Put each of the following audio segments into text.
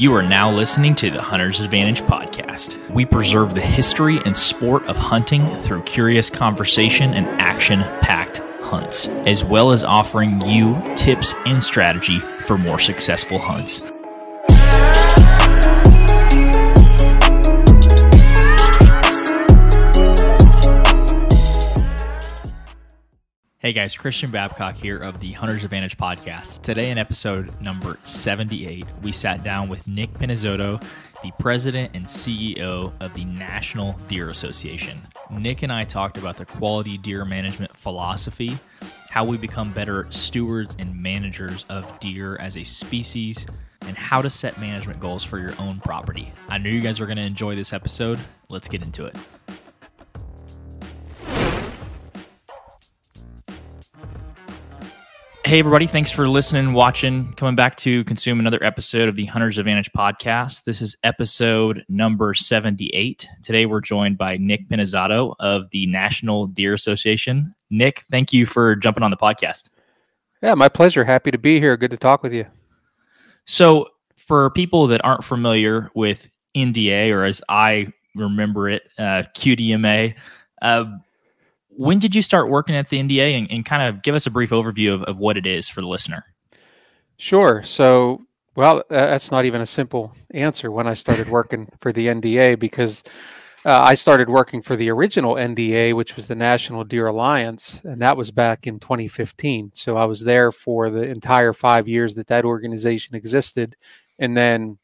You are now listening to the Hunter's Advantage podcast. We preserve the history and sport of hunting through curious conversation and action packed hunts, as well as offering you tips and strategy for more successful hunts. Hey guys, Christian Babcock here of the Hunter's Advantage podcast. Today, in episode number 78, we sat down with Nick Pinizzotto, the president and CEO of the National Deer Association. Nick and I talked about the quality deer management philosophy, how we become better stewards and managers of deer as a species, and how to set management goals for your own property. I knew you guys were going to enjoy this episode. Let's get into it. Hey, everybody. Thanks for listening, watching, coming back to consume another episode of the Hunter's Advantage podcast. This is episode number 78. Today, we're joined by Nick Pinizzotto of the National Deer Association. Nick, thank you for jumping on the podcast. Yeah, my pleasure. Happy to be here. Good to talk with you. So, for people that aren't familiar with NDA, or as I remember it, uh, QDMA, uh, when did you start working at the NDA and, and kind of give us a brief overview of, of what it is for the listener? Sure. So, well, that's not even a simple answer when I started working for the NDA because uh, I started working for the original NDA, which was the National Deer Alliance, and that was back in 2015. So I was there for the entire five years that that organization existed. And then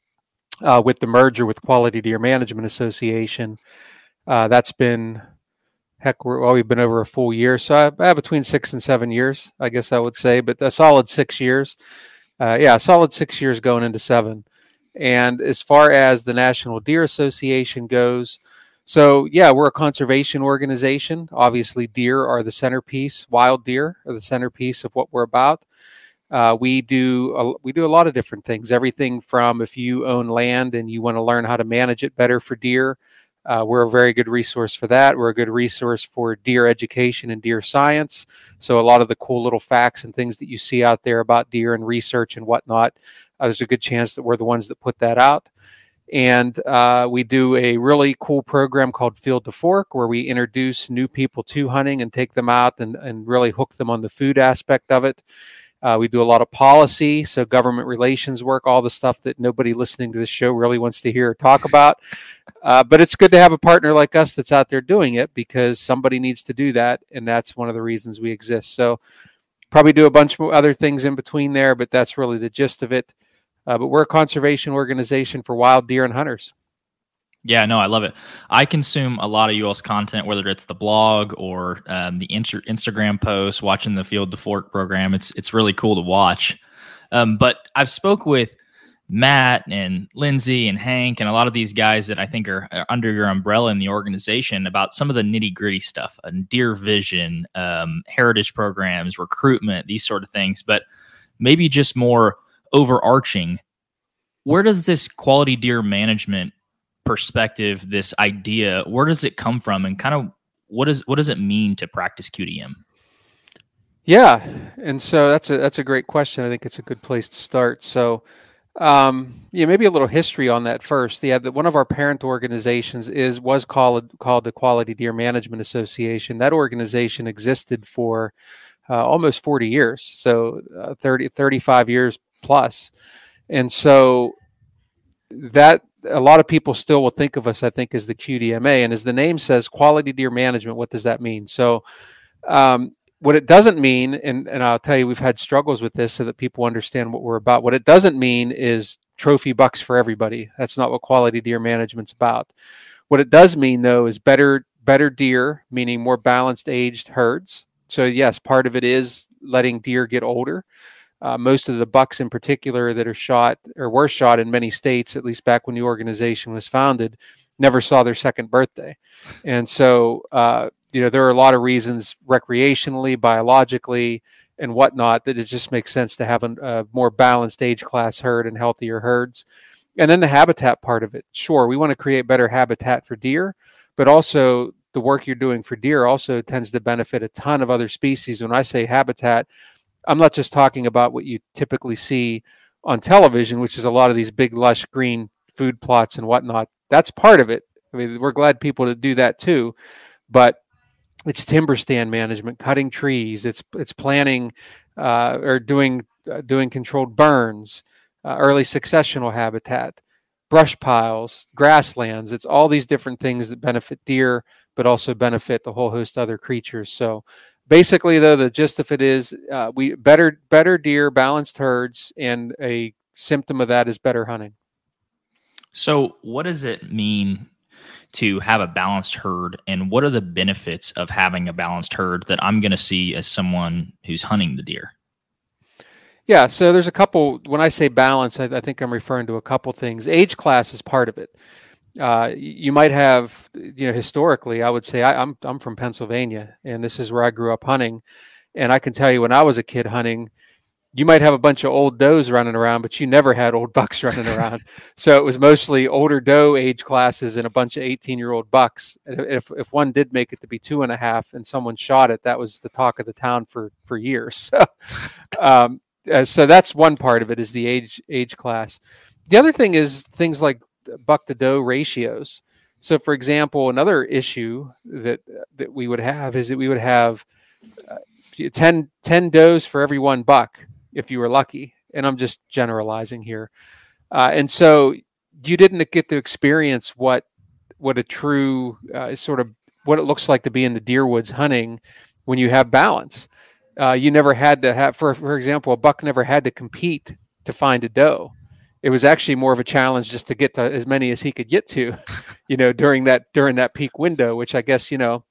uh, with the merger with Quality Deer Management Association, uh, that's been heck, we're, well, we've been over a full year. So I, I have between six and seven years, I guess I would say, but a solid six years. Uh, yeah, solid six years going into seven. And as far as the National Deer Association goes, so yeah, we're a conservation organization. Obviously, deer are the centerpiece. Wild deer are the centerpiece of what we're about. Uh, we do a, we do a lot of different things. Everything from if you own land and you want to learn how to manage it better for deer, uh, we're a very good resource for that. We're a good resource for deer education and deer science. So, a lot of the cool little facts and things that you see out there about deer and research and whatnot, uh, there's a good chance that we're the ones that put that out. And uh, we do a really cool program called Field to Fork, where we introduce new people to hunting and take them out and, and really hook them on the food aspect of it. Uh, we do a lot of policy, so government relations work, all the stuff that nobody listening to this show really wants to hear or talk about. Uh, but it's good to have a partner like us that's out there doing it because somebody needs to do that, and that's one of the reasons we exist. So probably do a bunch of other things in between there, but that's really the gist of it. Uh, but we're a conservation organization for wild deer and hunters. Yeah, no, I love it. I consume a lot of UL's content, whether it's the blog or um, the inter- Instagram posts, watching the Field to Fork program. It's it's really cool to watch. Um, but I've spoke with Matt and Lindsay and Hank and a lot of these guys that I think are, are under your umbrella in the organization about some of the nitty gritty stuff, uh, deer vision, um, heritage programs, recruitment, these sort of things. But maybe just more overarching. Where does this quality deer management perspective, this idea, where does it come from, and kind of what does what does it mean to practice QDM? Yeah, and so that's a that's a great question. I think it's a good place to start. So, um, yeah, maybe a little history on that first. Yeah, the, one of our parent organizations is was called called the Quality Deer Management Association. That organization existed for uh, almost 40 years, so uh, 30 35 years plus, and so that a lot of people still will think of us, I think, as the QDMA. And as the name says, quality deer management, what does that mean? So, um, what it doesn't mean, and, and I'll tell you, we've had struggles with this so that people understand what we're about. What it doesn't mean is trophy bucks for everybody. That's not what quality deer management's about. What it does mean, though, is better better deer, meaning more balanced aged herds. So yes, part of it is letting deer get older. Uh, most of the bucks, in particular, that are shot or were shot in many states, at least back when the organization was founded, never saw their second birthday. And so, uh, you know, there are a lot of reasons recreationally, biologically, and whatnot that it just makes sense to have a, a more balanced age class herd and healthier herds. And then the habitat part of it. Sure, we want to create better habitat for deer, but also the work you're doing for deer also tends to benefit a ton of other species. When I say habitat, I'm not just talking about what you typically see on television, which is a lot of these big, lush green food plots and whatnot. That's part of it. I mean, we're glad people to do that too, but it's timber stand management, cutting trees. It's it's planning uh, or doing uh, doing controlled burns, uh, early successional habitat, brush piles, grasslands. It's all these different things that benefit deer, but also benefit the whole host of other creatures. So basically, though, the gist of it is uh, we better better deer, balanced herds, and a symptom of that is better hunting. So, what does it mean to have a balanced herd and what are the benefits of having a balanced herd that I'm going to see as someone who's hunting the deer? Yeah, so there's a couple. When I say balance, I, I think I'm referring to a couple things. Age class is part of it. Uh, you might have, you know, historically, I would say I, I'm I'm from Pennsylvania, and this is where I grew up hunting. And I can tell you, when I was a kid hunting, you might have a bunch of old does running around, but you never had old bucks running around. so it was mostly older doe age classes and a bunch of 18 year old bucks. If, if one did make it to be two and a half and someone shot it, that was the talk of the town for, for years. So, um, uh, so that's one part of it is the age, age class. The other thing is things like buck to doe ratios. So for example, another issue that, that we would have is that we would have uh, 10, 10 does for every one buck if you were lucky. And I'm just generalizing here. Uh, and so you didn't get to experience what what a true uh, sort of what it looks like to be in the deer woods hunting when you have balance. Uh, you never had to have, for for example, a buck never had to compete to find a doe. It was actually more of a challenge just to get to as many as he could get to, you know, during that during that peak window. Which I guess you know,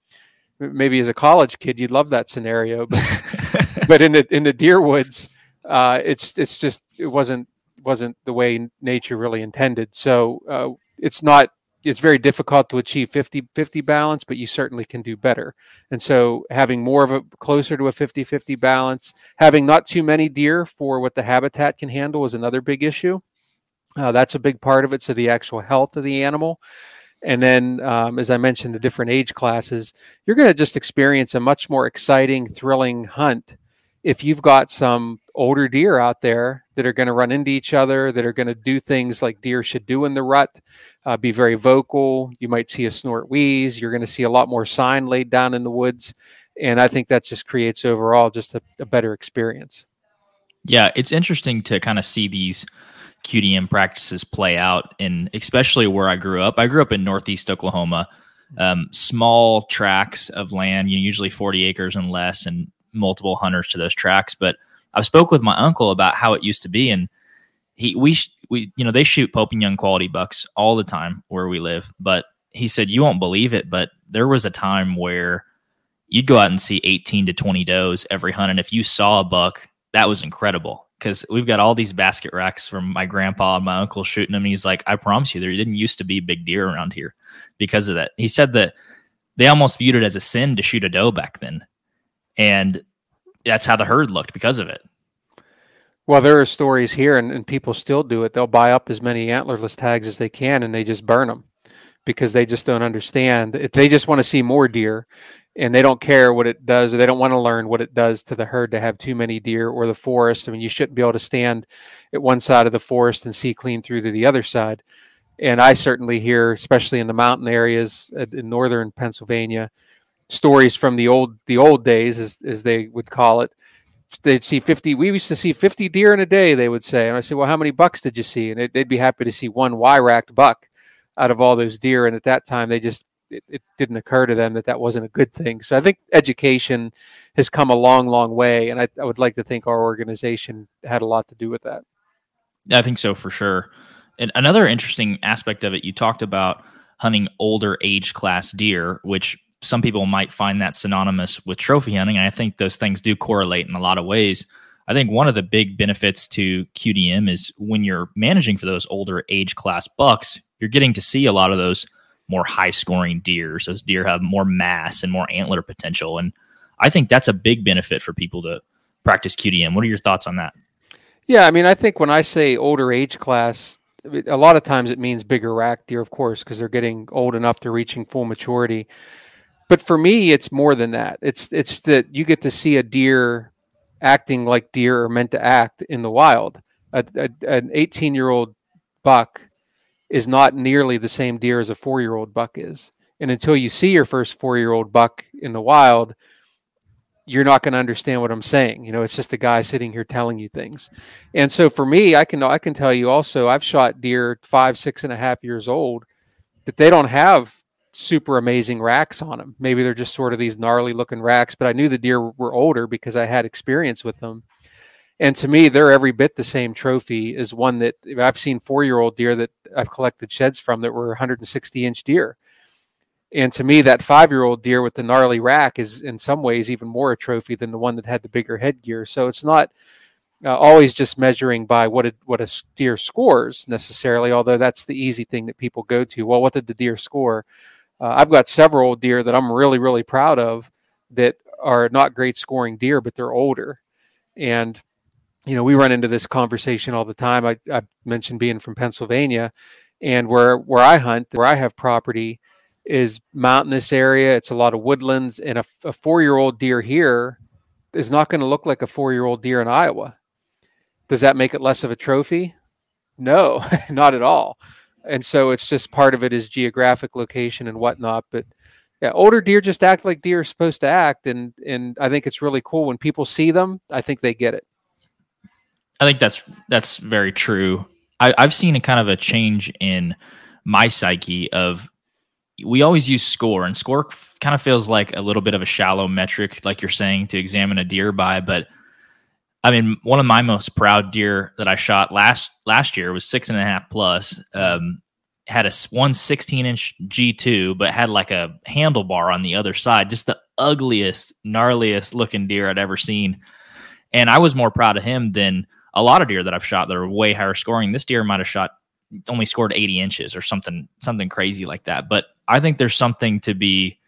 maybe as a college kid you'd love that scenario, but but in the in the deer woods, uh, it's it's just it wasn't wasn't the way nature really intended. So uh, it's not it's very difficult to achieve 50 50 balance, but you certainly can do better. And so having more of a closer to a 50 50 balance, having not too many deer for what the habitat can handle is another big issue. Uh, that's a big part of it. So the actual health of the animal. And then, um, as I mentioned, the different age classes, you're going to just experience a much more exciting, thrilling hunt if you've got some older deer out there that are going to run into each other, that are going to do things like deer should do in the rut, uh, be very vocal. You might see a snort wheeze. You're going to see a lot more sign laid down in the woods. And I think that just creates overall just a, a better experience. Yeah, it's interesting to kind of see these QDM practices play out, and especially where I grew up. I grew up in Northeast Oklahoma, um, small tracts of land, you know, usually 40 acres and less, and multiple hunters to those tracks. But I've spoke with my uncle about how it used to be, and he we we you know they shoot Pope and Young quality bucks all the time where we live. But he said you won't believe it, but there was a time where you'd go out and see 18 to 20 does every hunt, and if you saw a buck, that was incredible because we've got all these basket racks from my grandpa and my uncle shooting them. He's like, I promise you, there didn't used to be big deer around here because of that. He said that they almost viewed it as a sin to shoot a doe back then. And that's how the herd looked because of it. Well, there are stories here, and, and people still do it. They'll buy up as many antlerless tags as they can, and they just burn them because they just don't understand. They just want to see more deer, and they don't care what it does, or they don't want to learn what it does to the herd to have too many deer or the forest. I mean, you shouldn't be able to stand at one side of the forest and see clean through to the other side. And I certainly hear, especially in the mountain areas in northern Pennsylvania, stories from the old the old days, as as they would call it. They'd see fifty. We used to see fifty deer in a day. They would say, and I said, "Well, how many bucks did you see?" And it, they'd be happy to see one Y-racked buck out of all those deer. And at that time, they just it, it, didn't occur to them that that wasn't a good thing. So I think education has come a long, long way, and I, I would like to think our organization had a lot to do with that. I think so for sure. And another interesting aspect of it, you talked about hunting older age class deer, which some people might find that synonymous with trophy hunting. And I think those things do correlate in a lot of ways. I think one of the big benefits to QDM is when you're managing for those older age class bucks, you're getting to see a lot of those more high scoring deers. Those deer have more mass and more antler potential. And I think that's a big benefit for people to practice QDM. What are your thoughts on that? Yeah, I mean, I think when I say older age class, a lot of times it means bigger rack deer, of course, because they're getting old enough to reaching full maturity but for me it's more than that it's it's that you get to see a deer acting like deer are meant to act in the wild a, a, an 18 year old buck is not nearly the same deer as a four year old buck is. And until you see your first four year old buck in the wild, you're not going to understand what I'm saying. You know, it's just a guy sitting here telling you things. And so for me, I can I can tell you also, I've shot deer five, six and a half years old that they don't have super amazing racks on them. Maybe they're just sort of these gnarly looking racks, but I knew the deer were older because I had experience with them. And to me, they're every bit the same trophy as one that I've seen four year old deer that I've collected sheds from that were 160 inch deer. And to me, that five year old deer with the gnarly rack is in some ways even more a trophy than the one that had the bigger headgear. So it's not uh, always just measuring by what it, what a deer scores necessarily, although that's the easy thing that people go to. Well, what did the deer score? Uh, I've got several deer that I'm really, really proud of that are not great scoring deer, but they're older. And, you know, we run into this conversation all the time. I, I mentioned being from Pennsylvania and where, where I hunt, where I have property is mountainous area. It's a lot of woodlands and a, a four-year-old deer here is not going to look like a four-year-old deer in Iowa. Does that make it less of a trophy? No, not at all and so it's just part of it is geographic location and whatnot. But yeah, older deer just act like deer are supposed to act, and and I think it's really cool when people see them. I think they get it. I think that's that's very true. I, I've seen a kind of a change in my psyche of we always use score and score kind of feels like a little bit of a shallow metric like you're saying to examine a deer by but I mean, one of my most proud deer that I shot last last year was six and a half plus. Um, had a one 16 inch G2, but had like a handlebar on the other side. Just the ugliest, gnarliest looking deer I'd ever seen. And I was more proud of him than a lot of deer that I've shot that are way higher scoring. This deer might have shot only scored 80 inches or something, something crazy like that. But I think there's something to be,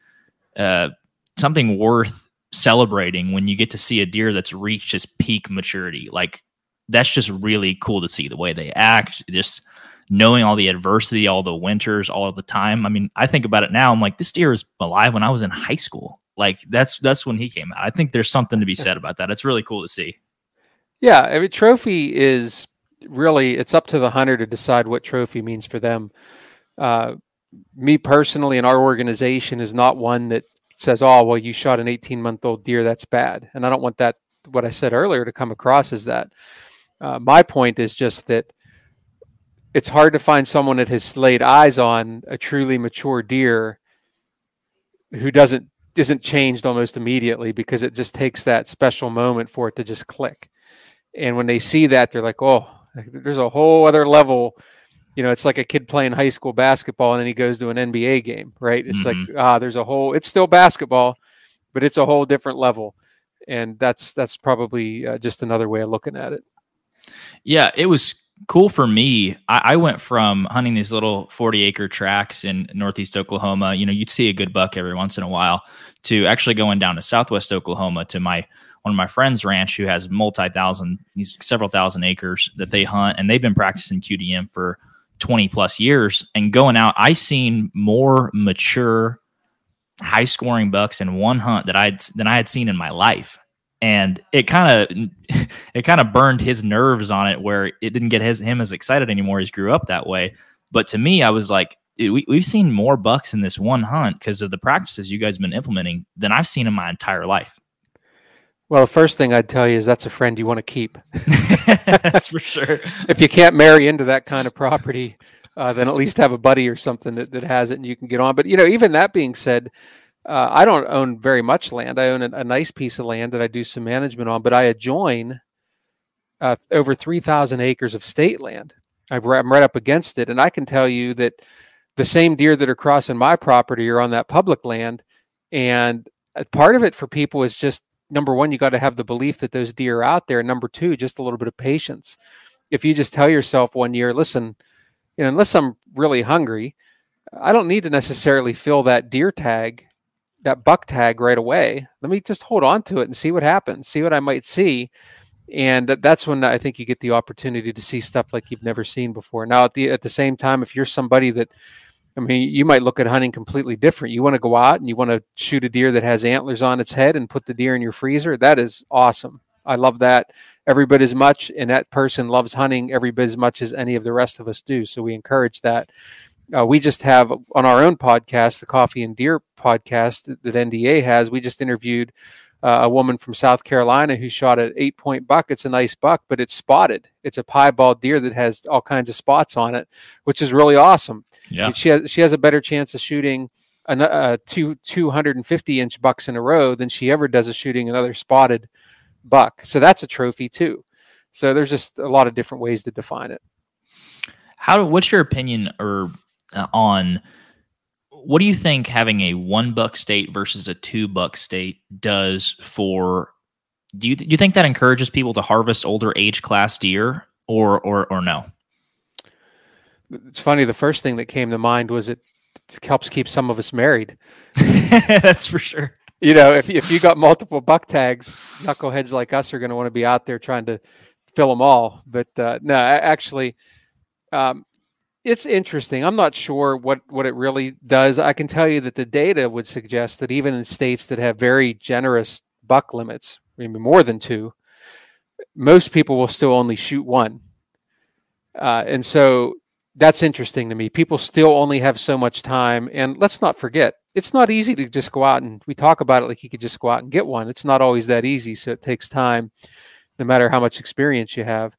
uh, something worth celebrating when you get to see a deer that's reached its peak maturity. Like that's just really cool to see the way they act, just knowing all the adversity, all the winters, all the time. I mean, I think about it now. I'm like, this deer is alive when I was in high school. Like that's that's when he came out. I think there's something to be said about that. It's really cool to see. Yeah, I mean, trophy is really it's up to the hunter to decide what trophy means for them. Uh, me personally, and our organization is not one that says, "Oh, well, you shot an 18 month old deer. That's bad." And I don't want that what I said earlier to come across as that. Uh, my point is just that it's hard to find someone that has laid eyes on a truly mature deer who doesn't isn't changed almost immediately because it just takes that special moment for it to just click. And when they see that, they're like, "Oh, there's a whole other level you know, it's like a kid playing high school basketball and then he goes to an NBA game, right? It's mm-hmm. like ah, there's a whole. It's still basketball, but it's a whole different level, and that's that's probably uh, just another way of looking at it. Yeah, it was cool for me. I, I, went from hunting these little 40 acre tracks in northeast Oklahoma. You know, you'd see a good buck every once in a while to actually going down to southwest Oklahoma to my one of my friends' ranch who has multi thousand, these several thousand acres that they hunt, and they've been practicing QDM for 20 plus years and going out, I seen more mature, high scoring bucks in one hunt that I'd than I had seen in my life. And it kind of it kind of burned his nerves on it where it didn't get his him as excited anymore. He grew up that way. But to me, I was like, we, we've seen more bucks in this one hunt because of the practices you guys have been implementing than I've seen in my entire life. Well, the first thing I'd tell you is that's a friend you want to keep. that's for sure. if you can't marry into that kind of property, uh, then at least have a buddy or something that, that has it and you can get on. But, you know, even that being said, uh, I don't own very much land. I own a, a, nice piece of land that I do some management on, but I adjoin uh, over 3,000 acres of state land. I'm right up against it. And I can tell you that the same deer that are crossing my property are on that public land. And uh, part of it for people is just number one, you got to have the belief that those deer are out there. number two, just a little bit of patience. If you just tell yourself one year, listen, you know, unless I'm really hungry, I don't need to necessarily fill that deer tag, that buck tag right away. Let me just hold on to it and see what happens, see what I might see. And that's when I think you get the opportunity to see stuff like you've never seen before. Now, at the at the same time, if you're somebody that I mean, you might look at hunting completely different. You want to go out and you want to shoot a deer that has antlers on its head and put the deer in your freezer. That is awesome. I love that every bit as much, and that person loves hunting every bit as much as any of the rest of us do. So we encourage that. Uh, we just have on our own podcast, the Coffee and Deer podcast that, that NDA has. We just interviewed uh, a woman from South Carolina who shot an eight point buck. It's a nice buck, but it's spotted. It's a piebald deer that has all kinds of spots on it, which is really awesome. Yeah. She has she has a better chance of shooting a, uh, two 250 inch bucks in a row than she ever does of shooting another spotted buck. So that's a trophy too. So there's just a lot of different ways to define it. How? What's your opinion or uh, on? What do you think having a one buck state versus a two buck state does for? Do you do you think that encourages people to harvest older age class deer or or or no? It's funny. The first thing that came to mind was it helps keep some of us married. That's for sure. You know, if if you got multiple buck tags, knuckleheads like us are going to want to be out there trying to fill them all. But uh, no, actually, um, it's interesting. I'm not sure what what it really does. I can tell you that the data would suggest that even in states that have very generous buck limits, maybe more than two, most people will still only shoot one. Uh, and so that's interesting to me. People still only have so much time. And let's not forget, it's not easy to just go out and we talk about it like you could just go out and get one. It's not always that easy. So it takes time, no matter how much experience you have.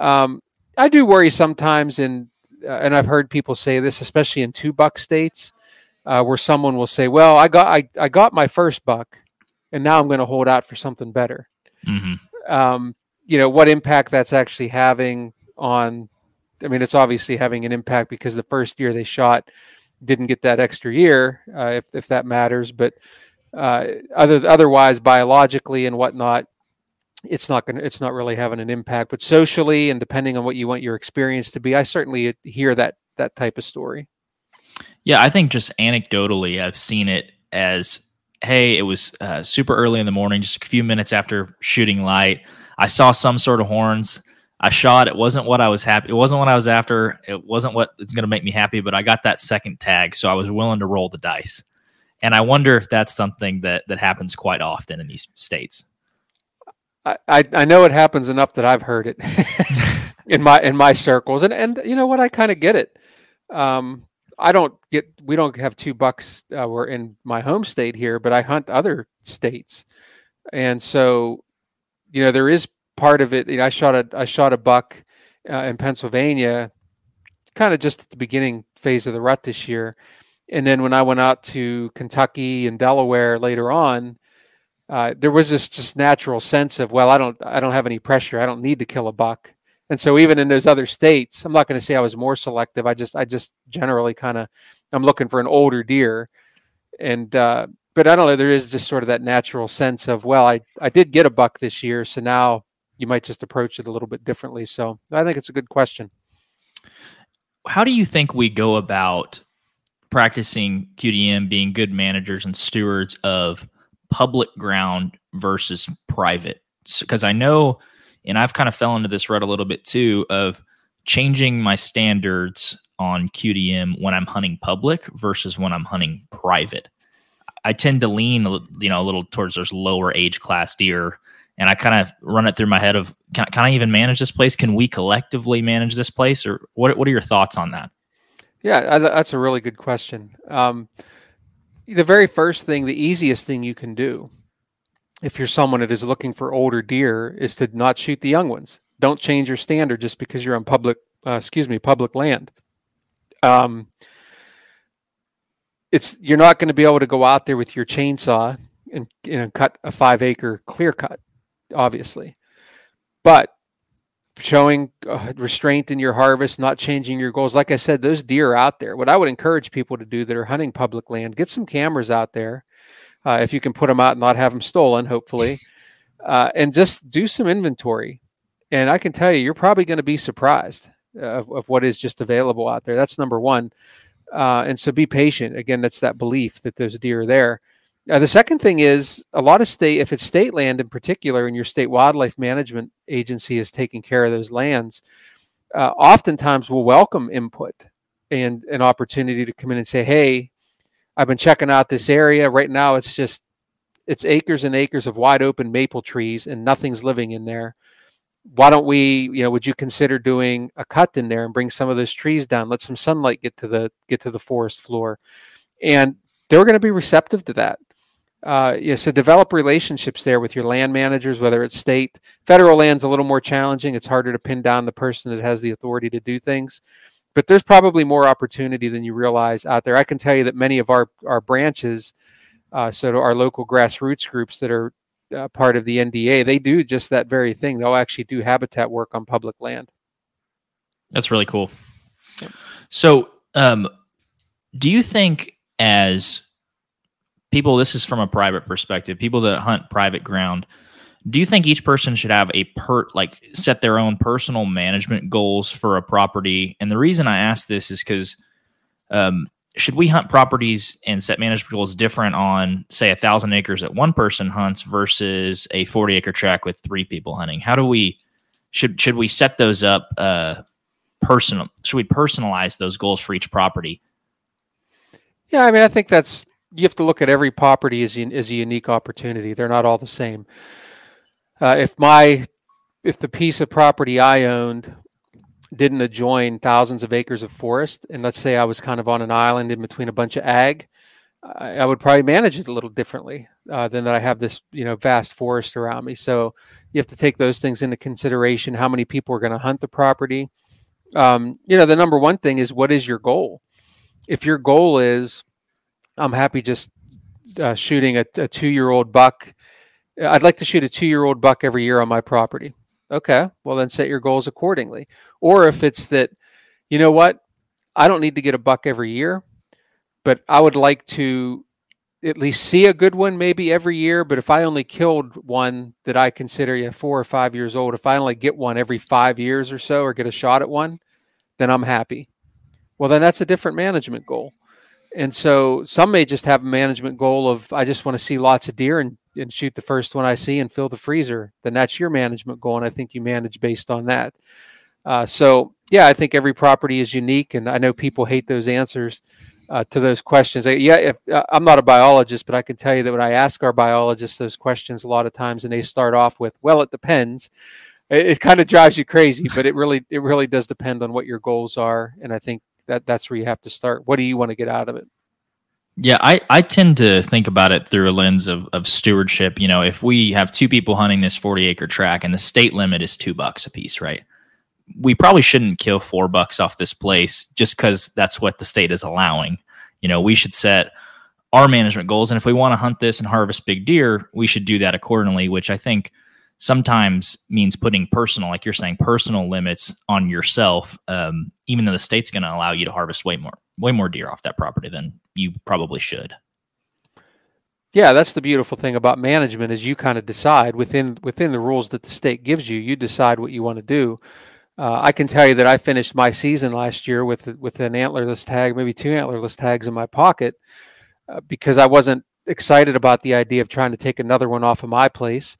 Um, I do worry sometimes, in, and I've heard people say this, especially in two buck states, uh, where someone will say, "Well, I got I, I got my first buck, and now I'm going to hold out for something better." Mm-hmm. Um, you know what impact that's actually having on I mean, it's obviously having an impact because the first year they shot didn't get that extra year, uh, if if that matters. But uh, other otherwise, biologically and whatnot, it's not going to It's not really having an impact. But socially, and depending on what you want your experience to be, I certainly hear that that type of story. Yeah, I think just anecdotally, I've seen it as, hey, it was uh, super early in the morning, just a few minutes after shooting light. I saw some sort of horns I shot. It wasn't what I was happy. It wasn't what I was after. It wasn't what it's going to make me happy. But I got that second tag, so I was willing to roll the dice. And I wonder if that's something that that happens quite often in these states. I I know it happens enough that I've heard it in my in my circles, and and you know what, I kind of get it. Um, I don't get we don't have two bucks. Uh, we're in my home state here, but I hunt other states, and so you know there is part of it, you know, I shot a I shot a buck uh, in Pennsylvania, kind of just at the beginning phase of the rut this year, and then when I went out to Kentucky and Delaware later on, uh, there was this just natural sense of well, I don't I don't have any pressure, I don't need to kill a buck, and so even in those other states, I'm not going to say I was more selective. I just I just generally kind of I'm looking for an older deer, and uh, but I don't know. There is just sort of that natural sense of well, I I did get a buck this year, so now you might just approach it a little bit differently. So I think it's a good question. How do you think we go about practicing QDM, being good managers and stewards of public ground versus private? Because I know, and I've kind of fell into this rut a little bit too, of changing my standards on QDM when I'm hunting public versus when I'm hunting private. I tend to lean, you know, a little towards those lower age class deer and I kind of run it through my head of can, can I even manage this place? Can we collectively manage this place, or what? What are your thoughts on that? Yeah, that's a really good question. Um, the very first thing, the easiest thing you can do, if you're someone that is looking for older deer, is to not shoot the young ones. Don't change your standard just because you're on public, uh, excuse me, public land. Um, it's you're not going to be able to go out there with your chainsaw and you know, cut a five acre clear cut obviously. But showing uh, restraint in your harvest, not changing your goals. Like I said, those deer out there. What I would encourage people to do that are hunting public land, get some cameras out there. Uh, if you can put them out and not have them stolen, hopefully, uh, and just do some inventory. And I can tell you, you're probably going to be surprised of, of, what is just available out there. That's number one. Uh, and so be patient. Again, that's that belief that those deer are there. Uh, the second thing is a lot of state, if it's state land in particular, and your state wildlife management agency is taking care of those lands, uh, oftentimes will welcome input and an opportunity to come in and say, "Hey, I've been checking out this area. Right now, it's just it's acres and acres of wide open maple trees and nothing's living in there. Why don't we you know would you consider doing a cut in there and bring some of those trees down? Let some sunlight get to the get to the forest floor. And they're going to be receptive to that uh, yeah, so develop relationships there with your land managers, whether it's state, federal land's a little more challenging. It's harder to pin down the person that has the authority to do things, but there's probably more opportunity than you realize out there. I can tell you that many of our our branches, uh, so our local grassroots groups that are uh, part of the NDA, they do just that very thing. They'll actually do habitat work on public land. That's really cool. So, um, do you think as people, this is from a private perspective, people that hunt private ground, do you think each person should have a per like set their own personal management goals for a property? And the reason I ask this is because um, should we hunt properties and set management goals different on say a thousand acres that one person hunts versus a 40 acre tract with three people hunting? How do we should should we set those up uh personal should we personalize those goals for each property? Yeah i mean i think that's you have to look at every property as, as a unique opportunity they're not all the same uh, if my if the piece of property i owned didn't adjoin thousands of acres of forest, and let's say I was kind of on an island in between a bunch of ag, I, I would probably manage it a little differently uh, than that I have this you know vast forest around me. So you have to take those things into consideration. How many people are going to hunt the property? Um, you know, the number one thing is what is your goal? If your goal is, I'm happy just uh, shooting a, a two year old buck. I'd like to shoot a two year old buck every year on my property. Okay, well then set your goals accordingly. Or if it's that, you know what, I don't need to get a buck every year, but I would like to at least see a good one maybe every year. But if I only killed one that I consider know, four or five years old, if I only get one every five years or so or get a shot at one, then I'm happy. Well, then that's a different management goal. And so some may just have a management goal of I just want to see lots of deer and and shoot the first one I see and fill the freezer, then that's your management goal. And I think you manage based on that. Uh, so, yeah, I think every property is unique. And I know people hate those answers uh, to those questions. I, yeah, if, uh, I'm not a biologist, but I can tell you that when I ask our biologists those questions a lot of times and they start off with, well, it depends. It, it kind of drives you crazy, but it really, it really does depend on what your goals are. And I think that that's where you have to start. What do you want to get out of it? Yeah, I, I tend to think about it through a lens of, of stewardship. You know, if we have two people hunting this 40 acre track and the state limit is two bucks a piece, right? We probably shouldn't kill four bucks off this place just because that's what the state is allowing. You know, we should set our management goals. And if we want to hunt this and harvest big deer, we should do that accordingly, which I think sometimes means putting personal, like you're saying, personal limits on yourself, um, even though the state's going to allow you to harvest way more, way more deer off that property than you probably should. Yeah, that's the beautiful thing about management is you kind of decide within within the rules that the state gives you. You decide what you want to do. Uh, I can tell you that I finished my season last year with with an antlerless tag, maybe two antlerless tags in my pocket, uh, because I wasn't excited about the idea of trying to take another one off of my place,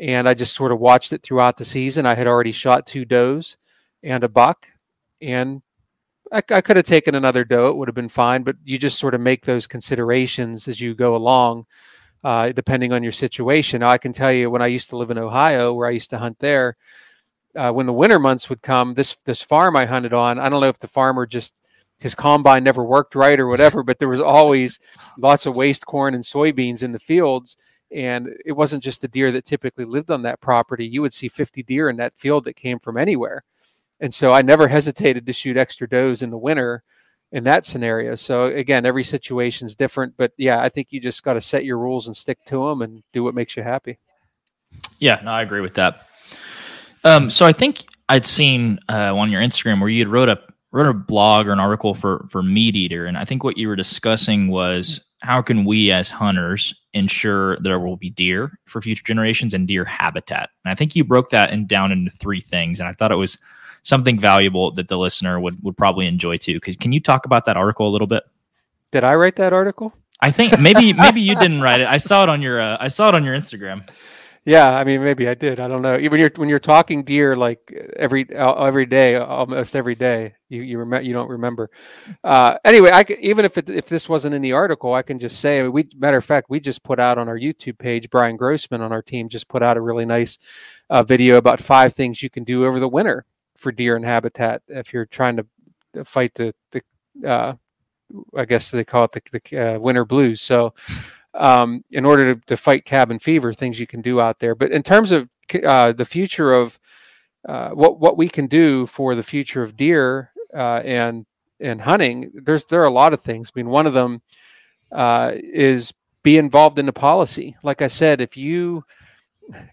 and I just sort of watched it throughout the season. I had already shot two does and a buck, and I, I could have taken another doe; it would have been fine. But you just sort of make those considerations as you go along, uh, depending on your situation. Now, I can tell you when I used to live in Ohio, where I used to hunt there, uh, when the winter months would come, this this farm I hunted on, I don't know if the farmer just his combine never worked right or whatever, but there was always lots of waste corn and soybeans in the fields. And it wasn't just the deer that typically lived on that property. You would see 50 deer in that field that came from anywhere. And so I never hesitated to shoot extra does in the winter in that scenario. So again, every situation is different, but yeah, I think you just got to set your rules and stick to them and do what makes you happy. Yeah, no, I agree with that. Um, so I think I'd seen uh, on your Instagram where you had wrote a wrote a blog or an article for for MeatEater, and I think what you were discussing was how can we as hunters ensure there will be deer for future generations and deer habitat. And I think you broke that in, down into three things, and I thought it was something valuable that the listener would would probably enjoy too. Because can you talk about that article a little bit? Did I write that article? I think maybe maybe you didn't write it. I saw it on your uh, I saw it on your Instagram. Yeah, I mean, maybe I did. I don't know. Even you're when you're talking deer like every every day, almost every day, you you remember you don't remember. Uh, anyway, I can, even if it, if this wasn't in the article, I can just say we. Matter of fact, we just put out on our YouTube page. Brian Grossman on our team just put out a really nice uh, video about five things you can do over the winter for deer and habitat if you're trying to fight the the. Uh, I guess they call it the, the uh, winter blues. So um, in order to, to, fight cabin fever, things you can do out there. But in terms of uh, the future of uh, what what we can do for the future of deer uh, and and hunting, there's there are a lot of things. I mean, one of them uh, is be involved in the policy. Like I said, if you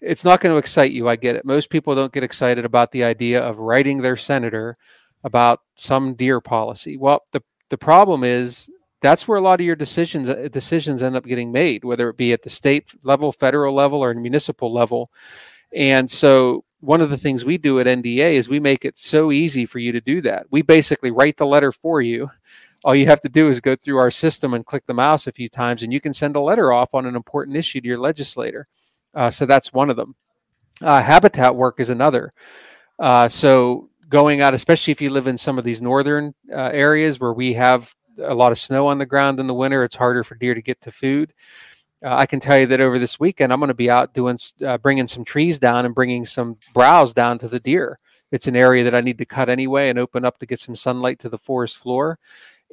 it's not going to excite you. I get it. Most people don't get excited about the idea of writing their senator about some deer policy. Well, the the problem is that's where a lot of your decisions uh, decisions end up getting made, whether it be at the state level, federal level, or municipal level. And so, one of the things we do at NDA is we make it so easy for you to do that. We basically write the letter for you. All you have to do is go through our system and click the mouse a few times, and you can send a letter off on an important issue to your legislator. Uh, so that's one of them. Uh, habitat work is another. Uh, so going out, especially if you live in some of these northern uh, areas where we have a lot of snow on the ground in the winter. It's harder for deer to get to food. Uh, I can tell you that over this weekend, I'm going to be out doing, uh, bringing some trees down and bringing some browse down to the deer. It's an area that I need to cut anyway and open up to get some sunlight to the forest floor.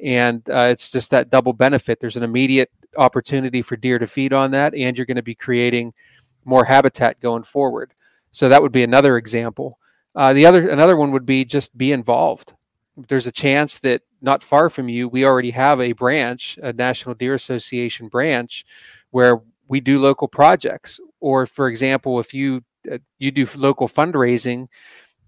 And uh, it's just that double benefit. There's an immediate opportunity for deer to feed on that, and you're going to be creating more habitat going forward. So that would be another example. Uh, the other another one would be just be involved there's a chance that not far from you, we already have a branch, a National Deer Association branch, where we do local projects. Or, for example, if you uh, you do local fundraising,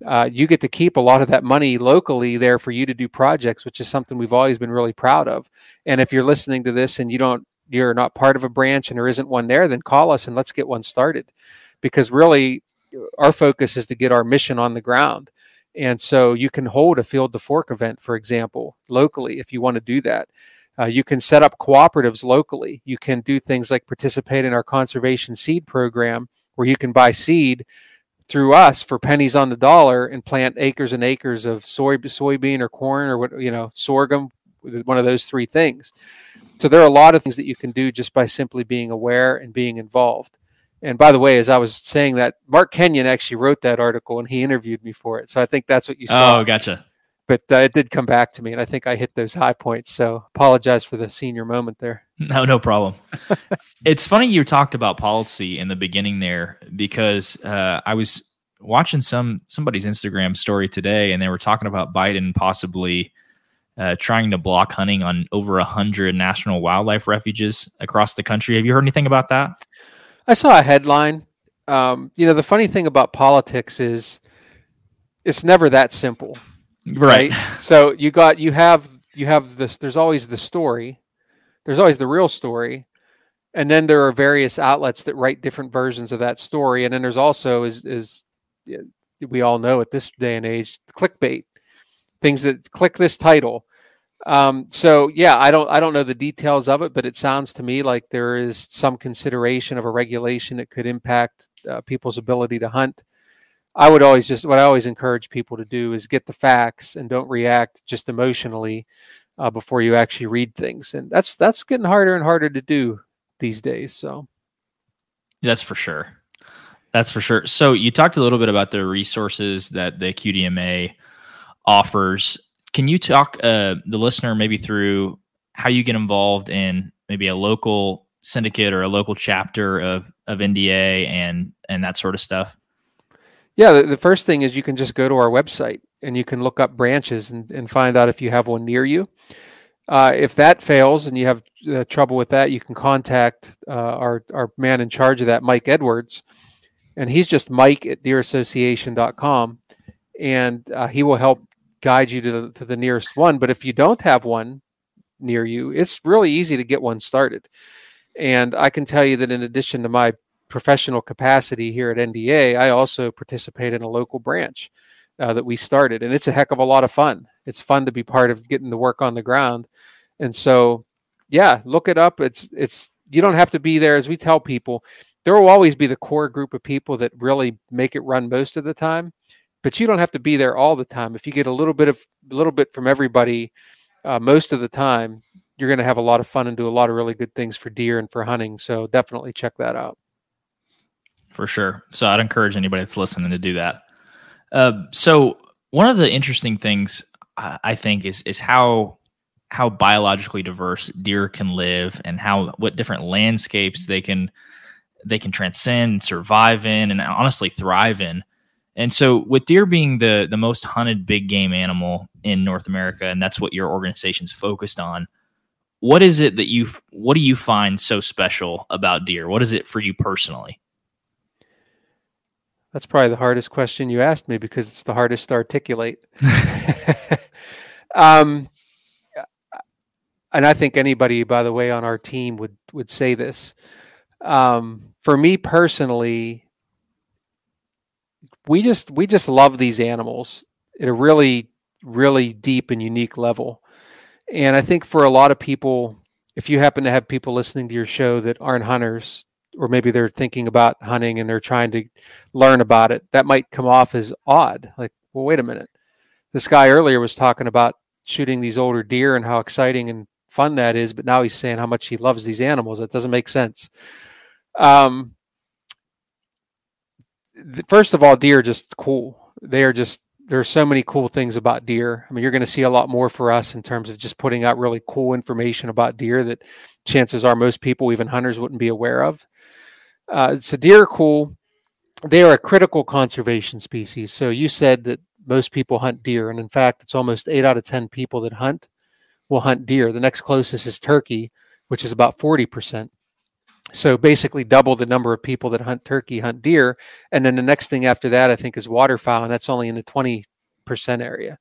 uh, you get to keep a lot of that money locally there for you to do projects, which is something we've always been really proud of. And if you're listening to this and you don't, you're not part of a branch and there isn't one there, then call us and let's get one started. Because really, our focus is to get our mission on the ground. And so you can hold a field to fork event, for example, locally if you want to do that. Uh, you can set up cooperatives locally. You can do things like participate in our conservation seed program where you can buy seed through us for pennies on the dollar and plant acres and acres of soy, soybean or corn or what, you know, sorghum, one of those three things. So there are a lot of things that you can do just by simply being aware and being involved. And by the way, as I was saying that, Mark Kenyon actually wrote that article and he interviewed me for it. So I think that's what you saw. Oh, gotcha. But uh, it did come back to me, and I think I hit those high points. So apologize for the senior moment there. No, no problem. it's funny you talked about policy in the beginning there because uh, I was watching some somebody's Instagram story today, and they were talking about Biden possibly uh, trying to block hunting on over a hundred national wildlife refuges across the country. Have you heard anything about that? I saw a headline. Um, you know, the funny thing about politics is it's never that simple, right? right? So you got you have you have this. There's always the story. There's always the real story, and then there are various outlets that write different versions of that story. And then there's also is is we all know at this day and age clickbait things that click this title um, so yeah, I don't I don't know the details of it, but it sounds to me like there is some consideration of a regulation that could impact uh, people's ability to hunt. I would always just what I always encourage people to do is get the facts and don't react just emotionally uh, before you actually read things, and that's that's getting harder and harder to do these days. So that's for sure. That's for sure. So you talked a little bit about the resources that the QDMA offers can you talk uh, the listener maybe through how you get involved in maybe a local syndicate or a local chapter of of NDA and and that sort of stuff? Yeah, the, the first thing is you can just go to our website and you can look up branches and, and find out if you have one near you. Uh, if that fails and you have uh, trouble with that, you can contact uh, our, our man in charge of that, Mike Edwards. And he's just mike at deerassociation.com. And uh, he will help guide you to the, to the nearest one. But if you don't have one near you, it's really easy to get one started. And I can tell you that in addition to my professional capacity here at NDA, I also participate in a local branch uh, that we started, and it's a heck of a lot of fun. It's fun to be part of getting the work on the ground, and so yeah, look it up. It's it's you don't have to be there, as we tell people. there will always be the core group of people that really make it run most of the time, but you don't have to be there all the time. If you get a little bit of a little bit from everybody uh, most of the time, you're going to have a lot of fun and do a lot of really good things for deer and for hunting. So definitely check that out. For sure. So I'd encourage anybody that's listening to do that. Uh, so one of the interesting things I think is is how how biologically diverse deer can live and how what different landscapes they can they can transcend, survive in, and honestly thrive in. And so, with deer being the the most hunted big game animal in North America, and that's what your organization's focused on, what is it that you what do you find so special about deer? What is it for you personally? That's probably the hardest question you asked me because it's the hardest to articulate. um, and I think anybody, by the way, on our team would would say this. Um, for me personally, we just we just love these animals at a really really deep and unique level. And I think for a lot of people, if you happen to have people listening to your show that aren't hunters, or maybe they're thinking about hunting and they're trying to learn about it, that might come off as odd. Like, well, wait a minute. This guy earlier was talking about shooting these older deer and how exciting and fun that is, but now he's saying how much he loves these animals. That doesn't make sense. Um, first of all, deer are just cool. They are just there are so many cool things about deer. I mean, you're going to see a lot more for us in terms of just putting out really cool information about deer that chances are most people, even hunters, wouldn't be aware of. Uh, so deer are cool. They are a critical conservation species. So you said that most people hunt deer, and in fact, it's almost eight out of ten people that hunt will hunt deer. The next closest is turkey, which is about forty percent. So basically, double the number of people that hunt turkey hunt deer, and then the next thing after that, I think, is waterfowl, and that's only in the twenty percent area.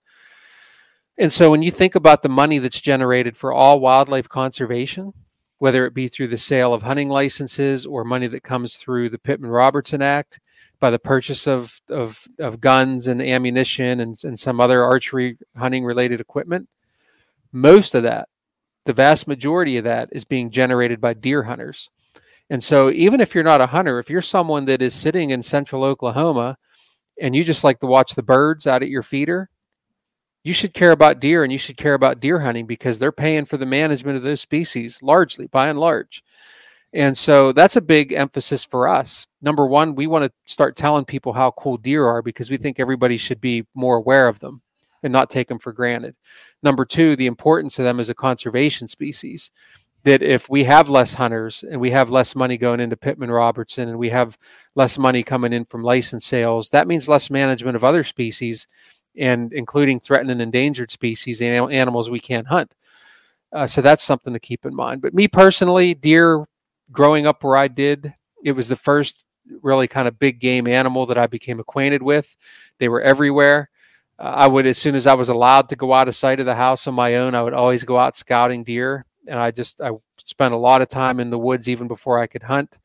And so, when you think about the money that's generated for all wildlife conservation, whether it be through the sale of hunting licenses or money that comes through the Pittman Robertson Act, by the purchase of, of, of guns and ammunition and, and some other archery hunting related equipment, most of that, the vast majority of that, is being generated by deer hunters. And so, even if you're not a hunter, if you're someone that is sitting in central Oklahoma and you just like to watch the birds out at your feeder, you should care about deer and you should care about deer hunting because they're paying for the management of those species largely, by and large. And so that's a big emphasis for us. Number one, we want to start telling people how cool deer are because we think everybody should be more aware of them and not take them for granted. Number two, the importance of them as a conservation species that if we have less hunters and we have less money going into Pittman Robertson and we have less money coming in from license sales, that means less management of other species and including threatened and endangered species and animals we can't hunt. Uh, so that's something to keep in mind. But me personally, deer growing up where I did, it was the first really kind of big game animal that I became acquainted with. They were everywhere. Uh, I would, as soon as I was allowed to go out of sight of the house on my own, I would always go out scouting deer and I just I spent a lot of time in the woods even before I could hunt,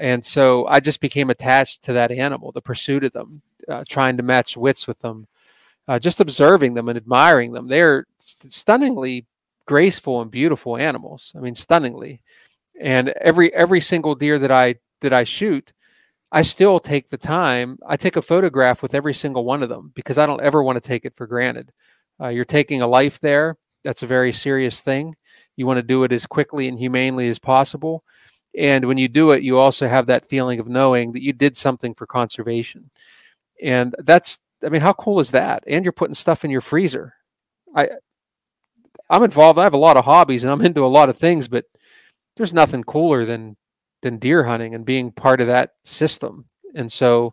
and so I just became attached to that animal, the pursuit of them, uh, trying to match wits with them, uh, just observing them and admiring them. They're stunningly graceful and beautiful animals. I mean, stunningly, and every every single deer that I that I shoot. I still take the time. I take a photograph with every single one of them because I don't ever want to take it for granted. Uh, you're taking a life there. That's a very serious thing. You want to do it as quickly and humanely as possible. And when you do it, you also have that feeling of knowing that you did something for conservation. And that's, I mean, how cool is that? And you're putting stuff in your freezer. I, I'm involved. I have a lot of hobbies and I'm into a lot of things, but there's nothing cooler than than deer hunting and being part of that system. And so,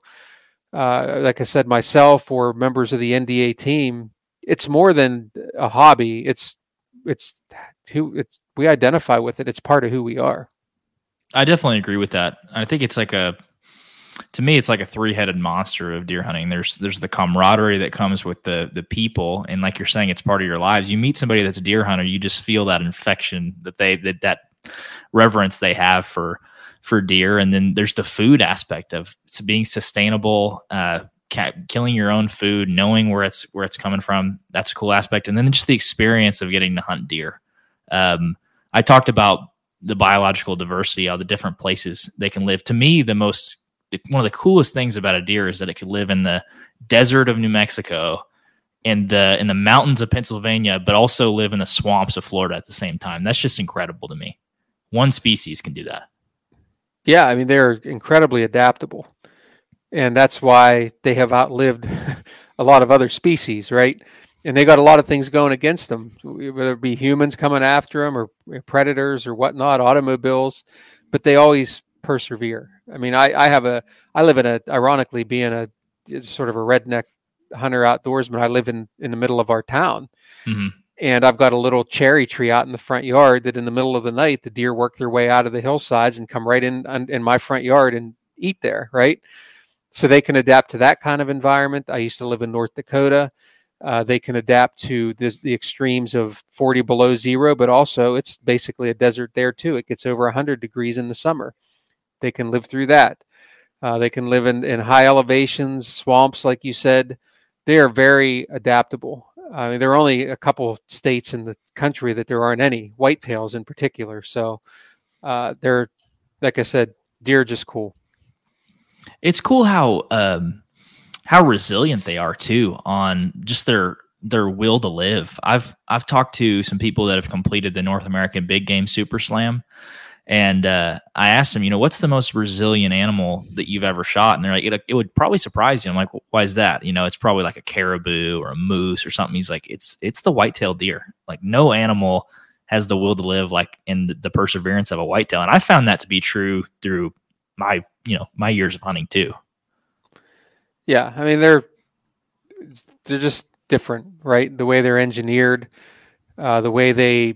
uh, like I said, myself or members of the NDA team, it's more than a hobby. It's it's who it's we identify with it. It's part of who we are. I definitely agree with that. I think it's like a to me it's like a three-headed monster of deer hunting. There's there's the camaraderie that comes with the the people and like you're saying it's part of your lives. You meet somebody that's a deer hunter, you just feel that infection that they that that reverence they have for for deer and then there's the food aspect of being sustainable uh killing your own food knowing where it's where it's coming from that's a cool aspect and then just the experience of getting to hunt deer um, I talked about the biological diversity of the different places they can live. To me, the most one of the coolest things about a deer is that it could live in the desert of New Mexico, in the in the mountains of Pennsylvania, but also live in the swamps of Florida at the same time. That's just incredible to me. One species can do that. Yeah, I mean they're incredibly adaptable, and that's why they have outlived a lot of other species, right? And they got a lot of things going against them, whether it be humans coming after them or predators or whatnot, automobiles, but they always persevere. I mean, I, I have a, I live in a, ironically being a sort of a redneck hunter outdoorsman. I live in in the middle of our town, mm-hmm. and I've got a little cherry tree out in the front yard that in the middle of the night the deer work their way out of the hillsides and come right in in my front yard and eat there. Right, so they can adapt to that kind of environment. I used to live in North Dakota. Uh, they can adapt to this, the extremes of 40 below zero, but also it's basically a desert there too. It gets over 100 degrees in the summer. They can live through that. Uh, they can live in, in high elevations, swamps, like you said they are very adaptable. I mean, there are only a couple states in the country that there aren't any whitetails in particular. So uh, they're, like I said, deer just cool. It's cool how um, how resilient they are too on just their their will to live. I've I've talked to some people that have completed the North American Big Game Super Slam, and uh, I asked them, you know, what's the most resilient animal that you've ever shot? And they're like, it, it would probably surprise you. I'm like, why is that? You know, it's probably like a caribou or a moose or something. He's like, it's it's the white-tailed deer. Like no animal has the will to live like in the, the perseverance of a whitetail. And I found that to be true through my you know my years of hunting too. Yeah, I mean they're they're just different, right? The way they're engineered, uh, the way they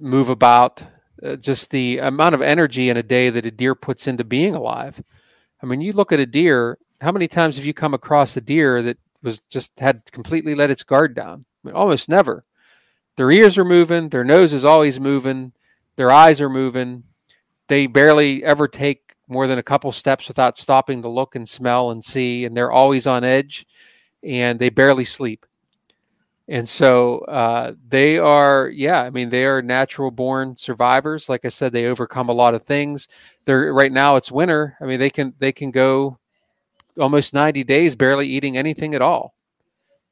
move about uh, just the amount of energy in a day that a deer puts into being alive. I mean, you look at a deer. How many times have you come across a deer that was just had completely let its guard down? I mean, almost never. Their ears are moving. Their nose is always moving. Their eyes are moving. They barely ever take more than a couple steps without stopping to look and smell and see. And they're always on edge. And they barely sleep and so uh, they are yeah i mean they are natural born survivors like i said they overcome a lot of things they're right now it's winter i mean they can they can go almost 90 days barely eating anything at all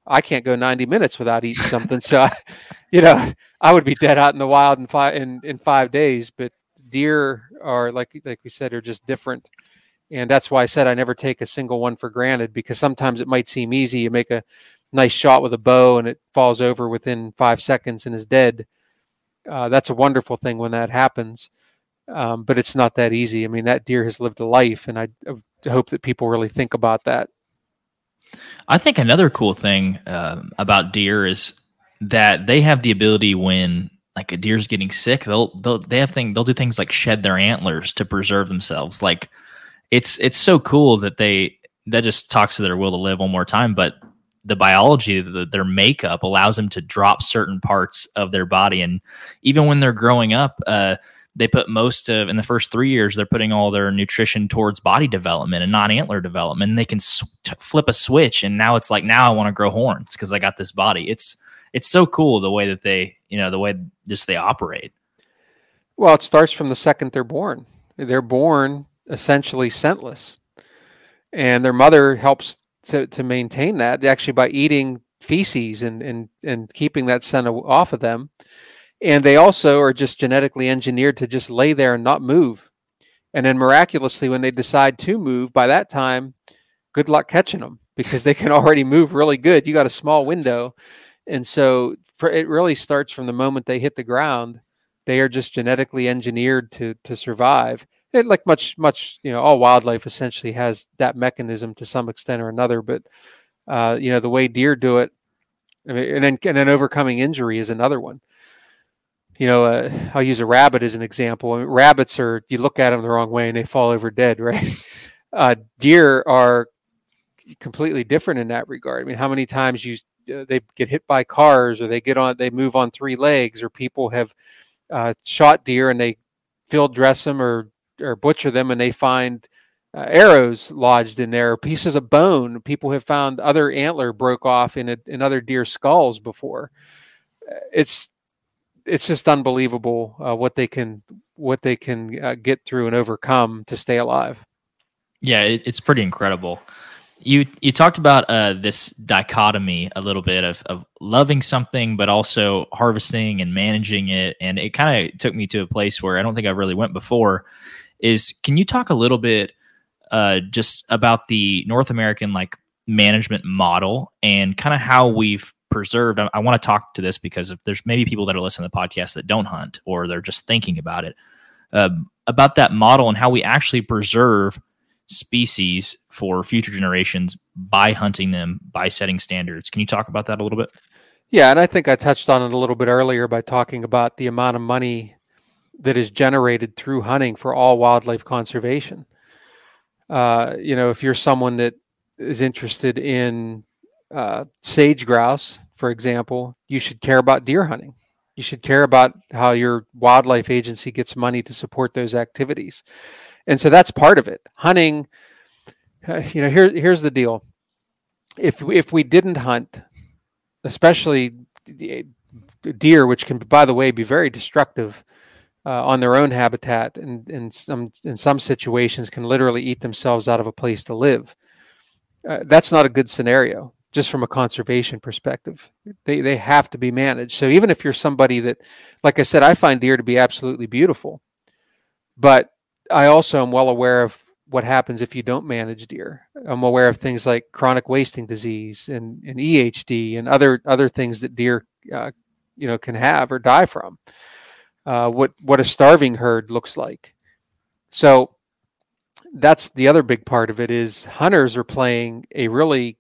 i can't go 90 minutes without eating something so I, you know i would be dead out in the wild in five in, in five days but deer are like like we said are just different and that's why i said i never take a single one for granted because sometimes it might seem easy you make a nice shot with a bow and it falls over within five seconds and is dead. Uh, that's a wonderful thing when that happens. Um, but it's not that easy. I mean, that deer has lived a life, and I, hope that people really think about that. I think another cool thing uh, about deer is that they have the ability when like a deer's getting sick, they'll they'll they have thing they'll do things like shed their antlers to preserve themselves. Like it's it's so cool that they that just talks to their will to live one more time. But the biology, the, their makeup allows them to drop certain parts of their body. And even when they're growing up, uh, they put most of in the first three years they're putting all their nutrition towards body development and non antler development. And they can sw- flip a switch, and now it's like now I want to grow horns because I got this body. It's it's so cool the way that they you know the way just they operate. Well, it starts from the second they're born. They're born essentially scentless, and their mother helps to, to maintain that actually by eating feces and, and, and keeping that scent off of them. And they also are just genetically engineered to just lay there and not move. And then miraculously, when they decide to move, by that time, good luck catching them because they can already move really good. You got a small window. And so for, it really starts from the moment they hit the ground. They are just genetically engineered to to survive. It, like much much you know all wildlife essentially has that mechanism to some extent or another but uh, you know the way deer do it I mean, and then and then overcoming injury is another one. You know uh, i'll use a rabbit as an example. Rabbits are you look at them the wrong way and they fall over dead right? Uh, deer are completely different in that regard. I mean how many times you uh, they get hit by cars or they get on they move on three legs or people have uh, shot deer and they field dress them or or butcher them and they find uh, arrows lodged in there, pieces of bone. People have found other antler broke off in a, in other deer skulls before. It's it's just unbelievable uh, what they can what they can uh, get through and overcome to stay alive. Yeah, it, it's pretty incredible. You you talked about uh, this dichotomy a little bit of, of loving something, but also harvesting and managing it, and it kind of took me to a place where I don't think I really went before. Is can you talk a little bit uh, just about the North American like management model and kind of how we've preserved? I, I want to talk to this because if there's maybe people that are listening to the podcast that don't hunt or they're just thinking about it um, about that model and how we actually preserve species for future generations by hunting them, by setting standards. Can you talk about that a little bit? Yeah, and I think I touched on it a little bit earlier by talking about the amount of money that is generated through hunting for all wildlife conservation. Uh, you know, if you're someone that is interested in uh, sage grouse, for example, you should care about deer hunting. You should care about how your wildlife agency gets money to support those activities and so that's part of it. Hunting, uh, you know, here here's the deal. If if we didn't hunt, especially deer, which can, by the way, be very destructive uh, on their own habitat, and in some in some situations can literally eat themselves out of a place to live. Uh, that's not a good scenario, just from a conservation perspective. They they have to be managed. So even if you're somebody that, like I said, I find deer to be absolutely beautiful, but I also am well aware of what happens if you don't manage deer. I'm aware of things like chronic wasting disease and, and EHD and other other things that deer uh, you know can have or die from. Uh, what what a starving herd looks like. So that's the other big part of it is hunters are playing a really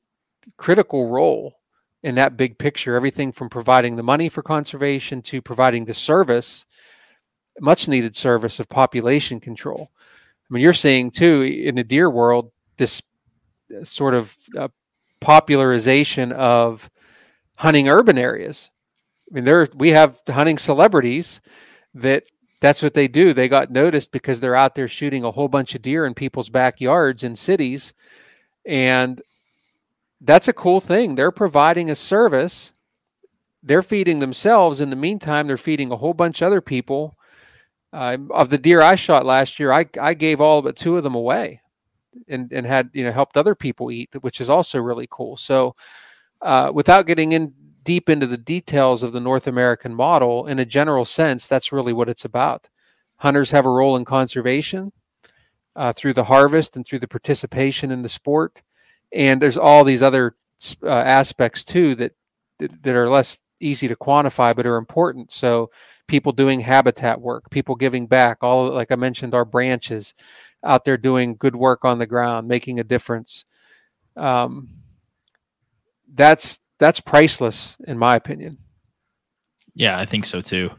critical role in that big picture. Everything from providing the money for conservation to providing the service much needed service of population control. I mean, you're seeing too in the deer world this uh, sort of uh, popularization of hunting urban areas. I mean, there we have hunting celebrities that that's what they do. They got noticed because they're out there shooting a whole bunch of deer in people's backyards in cities, and that's a cool thing. They're providing a service. They're feeding themselves. In the meantime, they're feeding a whole bunch of other people uh, of the deer I shot last year, I, I gave all but two of them away and, and had, you know, helped other people eat, which is also really cool. So, uh, without getting in deep into the details of the North American model, in a general sense, that's really what it's about. Hunters have a role in conservation uh, through the harvest and through the participation in the sport. And there's all these other uh, aspects too that, that, that are less easy to quantify but are important. So people doing habitat work, people giving back, all like I mentioned, our branches out there doing good work on the ground, making a difference. Um, that's that's priceless in my opinion. Yeah, I think so too.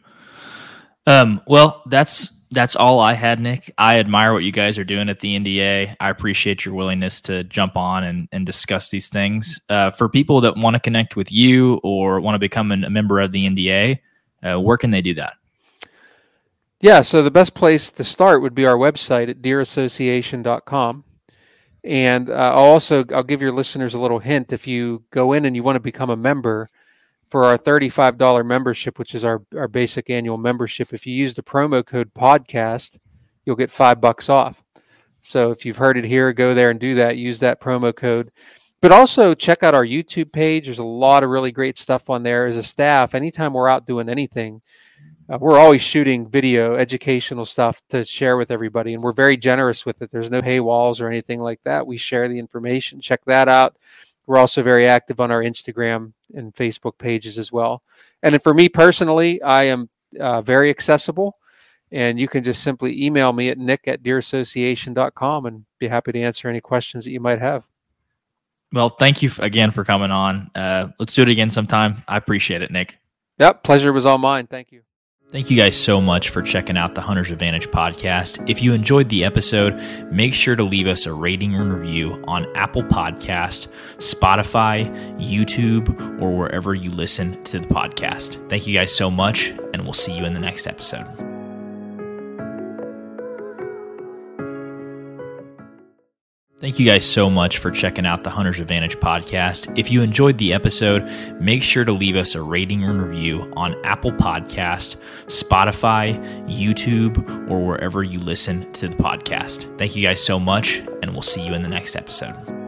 Um, well, that's that's all I had, Nick. I admire what you guys are doing at the NDA. I appreciate your willingness to jump on and, and discuss these things. Uh, for people that want to connect with you or want to become a member of the NDA, uh, where can they do that? Yeah, so the best place to start would be our website at deerassociation.com. And uh, I'll also I'll give your listeners a little hint if you go in and you want to become a member for our $35 membership, which is our, our basic annual membership. If you use the promo code podcast, you'll get five bucks off. So if you've heard it here, go there and do that. Use that promo code. But also check out our YouTube page. There's a lot of really great stuff on there. As a staff, anytime we're out doing anything, uh, we're always shooting video educational stuff to share with everybody, and we're very generous with it. There's no paywalls or anything like that. We share the information. Check that out. We're also very active on our Instagram and Facebook pages as well. And for me personally, I am uh, very accessible. And you can just simply email me at nick at deerassociation.com and be happy to answer any questions that you might have. Well, thank you again for coming on. Uh, let's do it again sometime. I appreciate it, Nick. Yep, pleasure was all mine. Thank you. Thank you guys so much for checking out the Hunter's Advantage podcast. If you enjoyed the episode, make sure to leave us a rating and review on Apple Podcast, Spotify, YouTube, or wherever you listen to the podcast. Thank you guys so much, and we'll see you in the next episode. Thank you guys so much for checking out the Hunter's Advantage podcast. If you enjoyed the episode, make sure to leave us a rating and review on Apple Podcast, Spotify, YouTube, or wherever you listen to the podcast. Thank you guys so much, and we'll see you in the next episode.